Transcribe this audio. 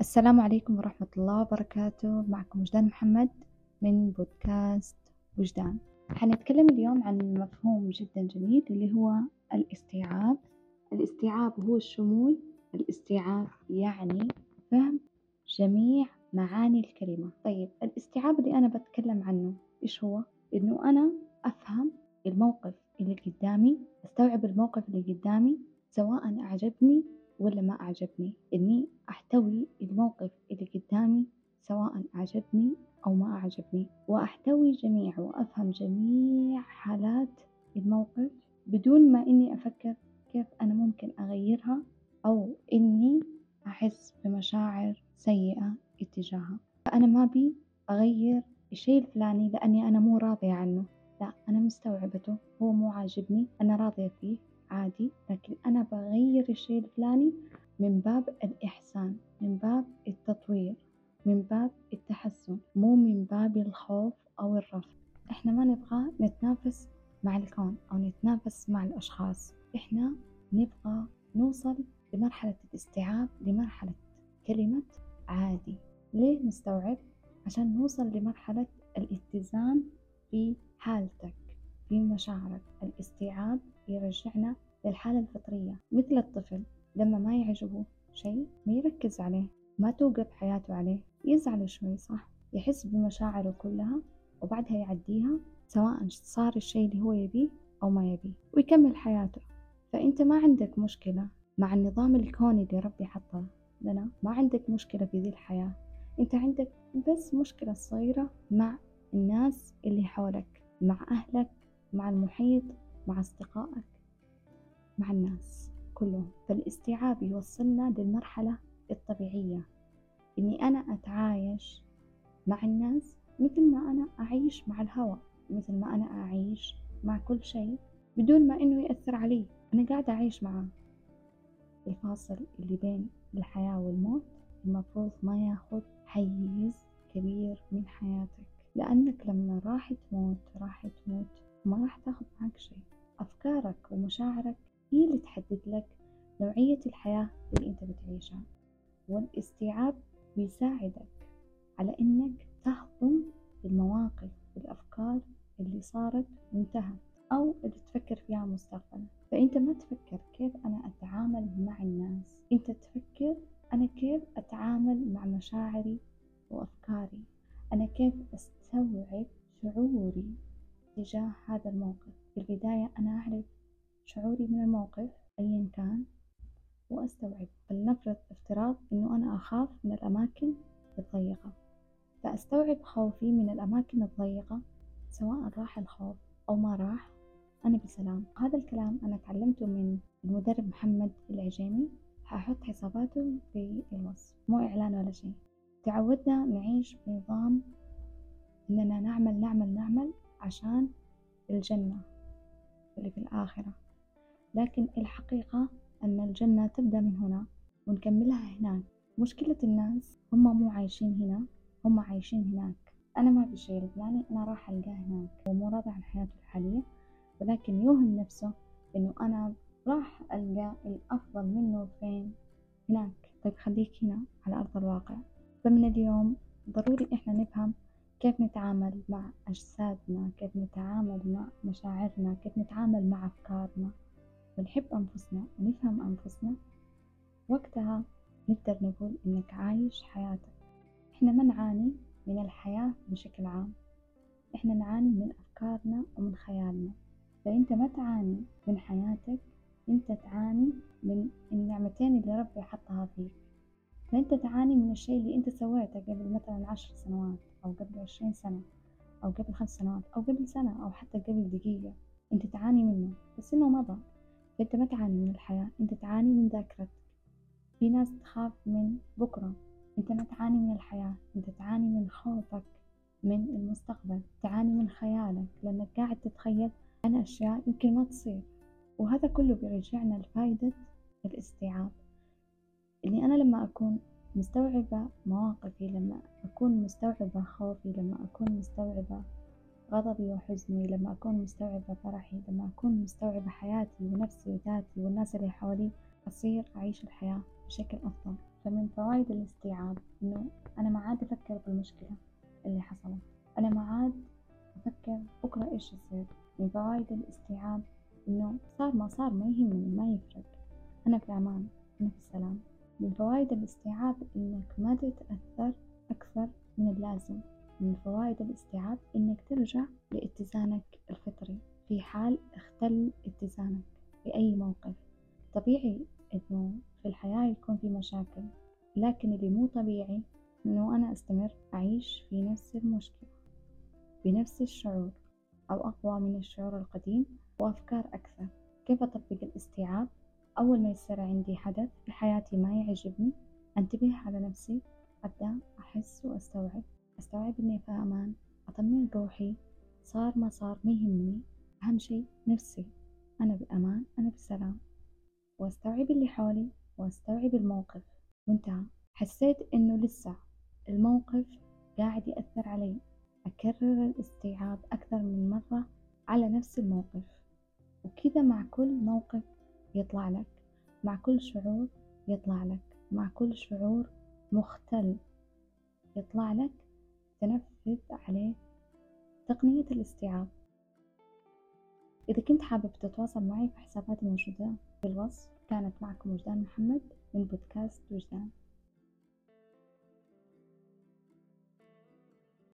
السلام عليكم ورحمة الله وبركاته. معكم وجدان محمد من بودكاست وجدان. حنتكلم اليوم عن مفهوم جدا جميل اللي هو الاستيعاب. الاستيعاب هو الشمول. الاستيعاب يعني فهم جميع معاني الكلمة. طيب الاستيعاب اللي أنا بتكلم عنه إيش هو؟ إنه أنا أفهم الموقف اللي قدامي أستوعب الموقف اللي قدامي سواء أعجبني ولا ما أعجبني إني أحتوي الموقف اللي قدامي سواء أعجبني أو ما أعجبني وأحتوي جميع وأفهم جميع حالات الموقف بدون ما إني أفكر كيف أنا ممكن أغيرها أو إني أحس بمشاعر سيئة اتجاهها. فأنا ما بي أغير الشيء الفلاني لأني أنا مو راضية عنه. لا أنا مستوعبته هو مو عاجبني أنا راضية فيه. عادي لكن أنا بغير الشيء الفلاني من باب الإحسان من باب التطوير من باب التحسن مو من باب الخوف أو الرفض. إحنا ما نبغى نتنافس مع الكون أو نتنافس مع الأشخاص. إحنا نبغى نوصل لمرحلة الاستيعاب لمرحلة كلمة عادي. ليه نستوعب؟ عشان نوصل لمرحلة الاتزان في حالتك في مشاعرك. الاستيعاب يرجعنا للحالة الفطرية مثل الطفل لما ما يعجبه شيء ما يركز عليه ما توقف حياته عليه يزعل شوي صح؟ يحس بمشاعره كلها وبعدها يعديها سواء صار الشيء اللي هو يبيه أو ما يبيه ويكمل حياته. فأنت ما عندك مشكلة مع النظام الكوني اللي ربي حطه. لنا ما عندك مشكلة في ذي الحياة. أنت عندك بس مشكلة صغيرة مع الناس اللي حولك مع أهلك مع المحيط مع أصدقائك مع الناس كلهم. فالاستيعاب يوصلنا للمرحلة الطبيعية إني أنا أتعايش مع الناس مثل ما أنا أعيش مع الهواء مثل ما أنا أعيش مع كل شيء بدون ما إنه يأثر علي. أنا قاعدة أعيش معاه. الفاصل اللي بين الحياة والموت المفروض ما ياخذ حيز كبير من حياتك لأنك لما راح تموت راح تموت ما راح تاخذ معك شيء. أفكارك ومشاعرك هي اللي تحدد لك نوعية الحياة اللي أنت بتعيشها. والاستيعاب بيساعدك على إنك تهضم المواقف والأفكار اللي صارت وانتهت أو اللي تفكر فيها مستقبلا. فأنت ما تفكر كيف أنا أتعامل مع الناس أنت تفكر أنا كيف أتعامل مع مشاعري الموقف. في البداية أنا أعرف شعوري من الموقف أيا كان وأستوعب فلنفرض افتراض أنه أنا أخاف من الأماكن الضيقة. فأستوعب خوفي من الأماكن الضيقة سواء راح الخوف أو ما راح أنا بسلام. هذا الكلام أنا تعلمته من المدرب محمد العجيمي. هحط حساباته في الوصف. مو إعلان ولا شيء. تعودنا نعيش بنظام إننا نعمل نعمل نعمل عشان الجنة اللي في الآخرة. لكن الحقيقة أن الجنة تبدأ من هنا ونكملها هناك. مشكلة الناس هم مو عايشين هنا هم عايشين هناك. أنا ما في شيء الفلاني أنا راح ألقاه هناك. هو مو راضي عن حياته الحالية ولكن يوهم نفسه إنه أنا راح ألقى الأفضل منه فين؟ هناك. طيب خليك هنا على أرض الواقع. فمن اليوم ضروري إحنا نفهم كيف نتعامل مع أجسادنا كيف نتعامل مع مشاعرنا كيف نتعامل مع أفكارنا؟ ونحب أنفسنا ونفهم أنفسنا؟ وقتها نقدر نقول إنك عايش حياتك. إحنا ما نعاني من الحياة بشكل عام. إحنا نعاني من أفكارنا ومن خيالنا. فأنت ما تعاني من حياتك أنت تعاني من النعمتين اللي ربي حطها فيك. فأنت تعاني من الشيء اللي أنت سويته قبل مثلا عشر سنوات. أو قبل عشرين سنة أو قبل خمس سنوات أو قبل سنة أو حتى قبل دقيقة أنت تعاني منه بس إنه مضى فأنت ما تعاني من الحياة أنت تعاني من ذاكرتك. في ناس تخاف من بكرة أنت ما تعاني من الحياة أنت تعاني من خوفك من المستقبل تعاني من خيالك لأنك قاعد تتخيل عن أشياء يمكن ما تصير. وهذا كله بيرجعنا لفائدة الاستيعاب. إني أنا لما أكون مستوعبة مواقفي لما أكون مستوعبة خوفي لما أكون مستوعبة غضبي وحزني لما أكون مستوعبة فرحي لما أكون مستوعبة حياتي ونفسي وذاتي والناس اللي حولي أصير أعيش الحياة بشكل أفضل. فمن فوائد الاستيعاب إنه أنا ما عاد أفكر بالمشكلة اللي حصلت. أنا ما عاد أفكر بكرة إيش يصير. من فوائد الاستيعاب إنه صار ما صار ما يهمني ما يفرق. أنا في أمان أنا في سلام من فوائد الاستيعاب إنك ما تتأثر أكثر من اللازم. من فوائد الاستيعاب إنك ترجع لاتزانك الفطري. في حال اختل اتزانك في أي موقف. طبيعي إنه في الحياة يكون في مشاكل لكن اللي مو طبيعي إنه أنا أستمر أعيش في نفس المشكلة بنفس الشعور أو أقوى من الشعور القديم وأفكار أكثر. كيف أطبق الاستيعاب؟ أول ما يصير عندي حدث في حياتي ما يعجبني أنتبه على نفسي أبدأ أحس وأستوعب أستوعب إني في أمان أطمن روحي صار ما صار ما يهمني. أهم شي نفسي أنا بأمان أنا بسلام وأستوعب اللي حولي وأستوعب الموقف. وإنتهى. حسيت إنه لسه الموقف قاعد يأثر علي. أكرر الاستيعاب أكثر من مرة على نفس الموقف. وكذا مع كل موقف يطلع لك. مع كل شعور يطلع لك. مع كل شعور مختل يطلع لك. تنفذ عليه تقنية الاستيعاب. إذا كنت حابب تتواصل معي في حساباتي موجودة في الوصف كانت معكم وجدان محمد من بودكاست وجدان.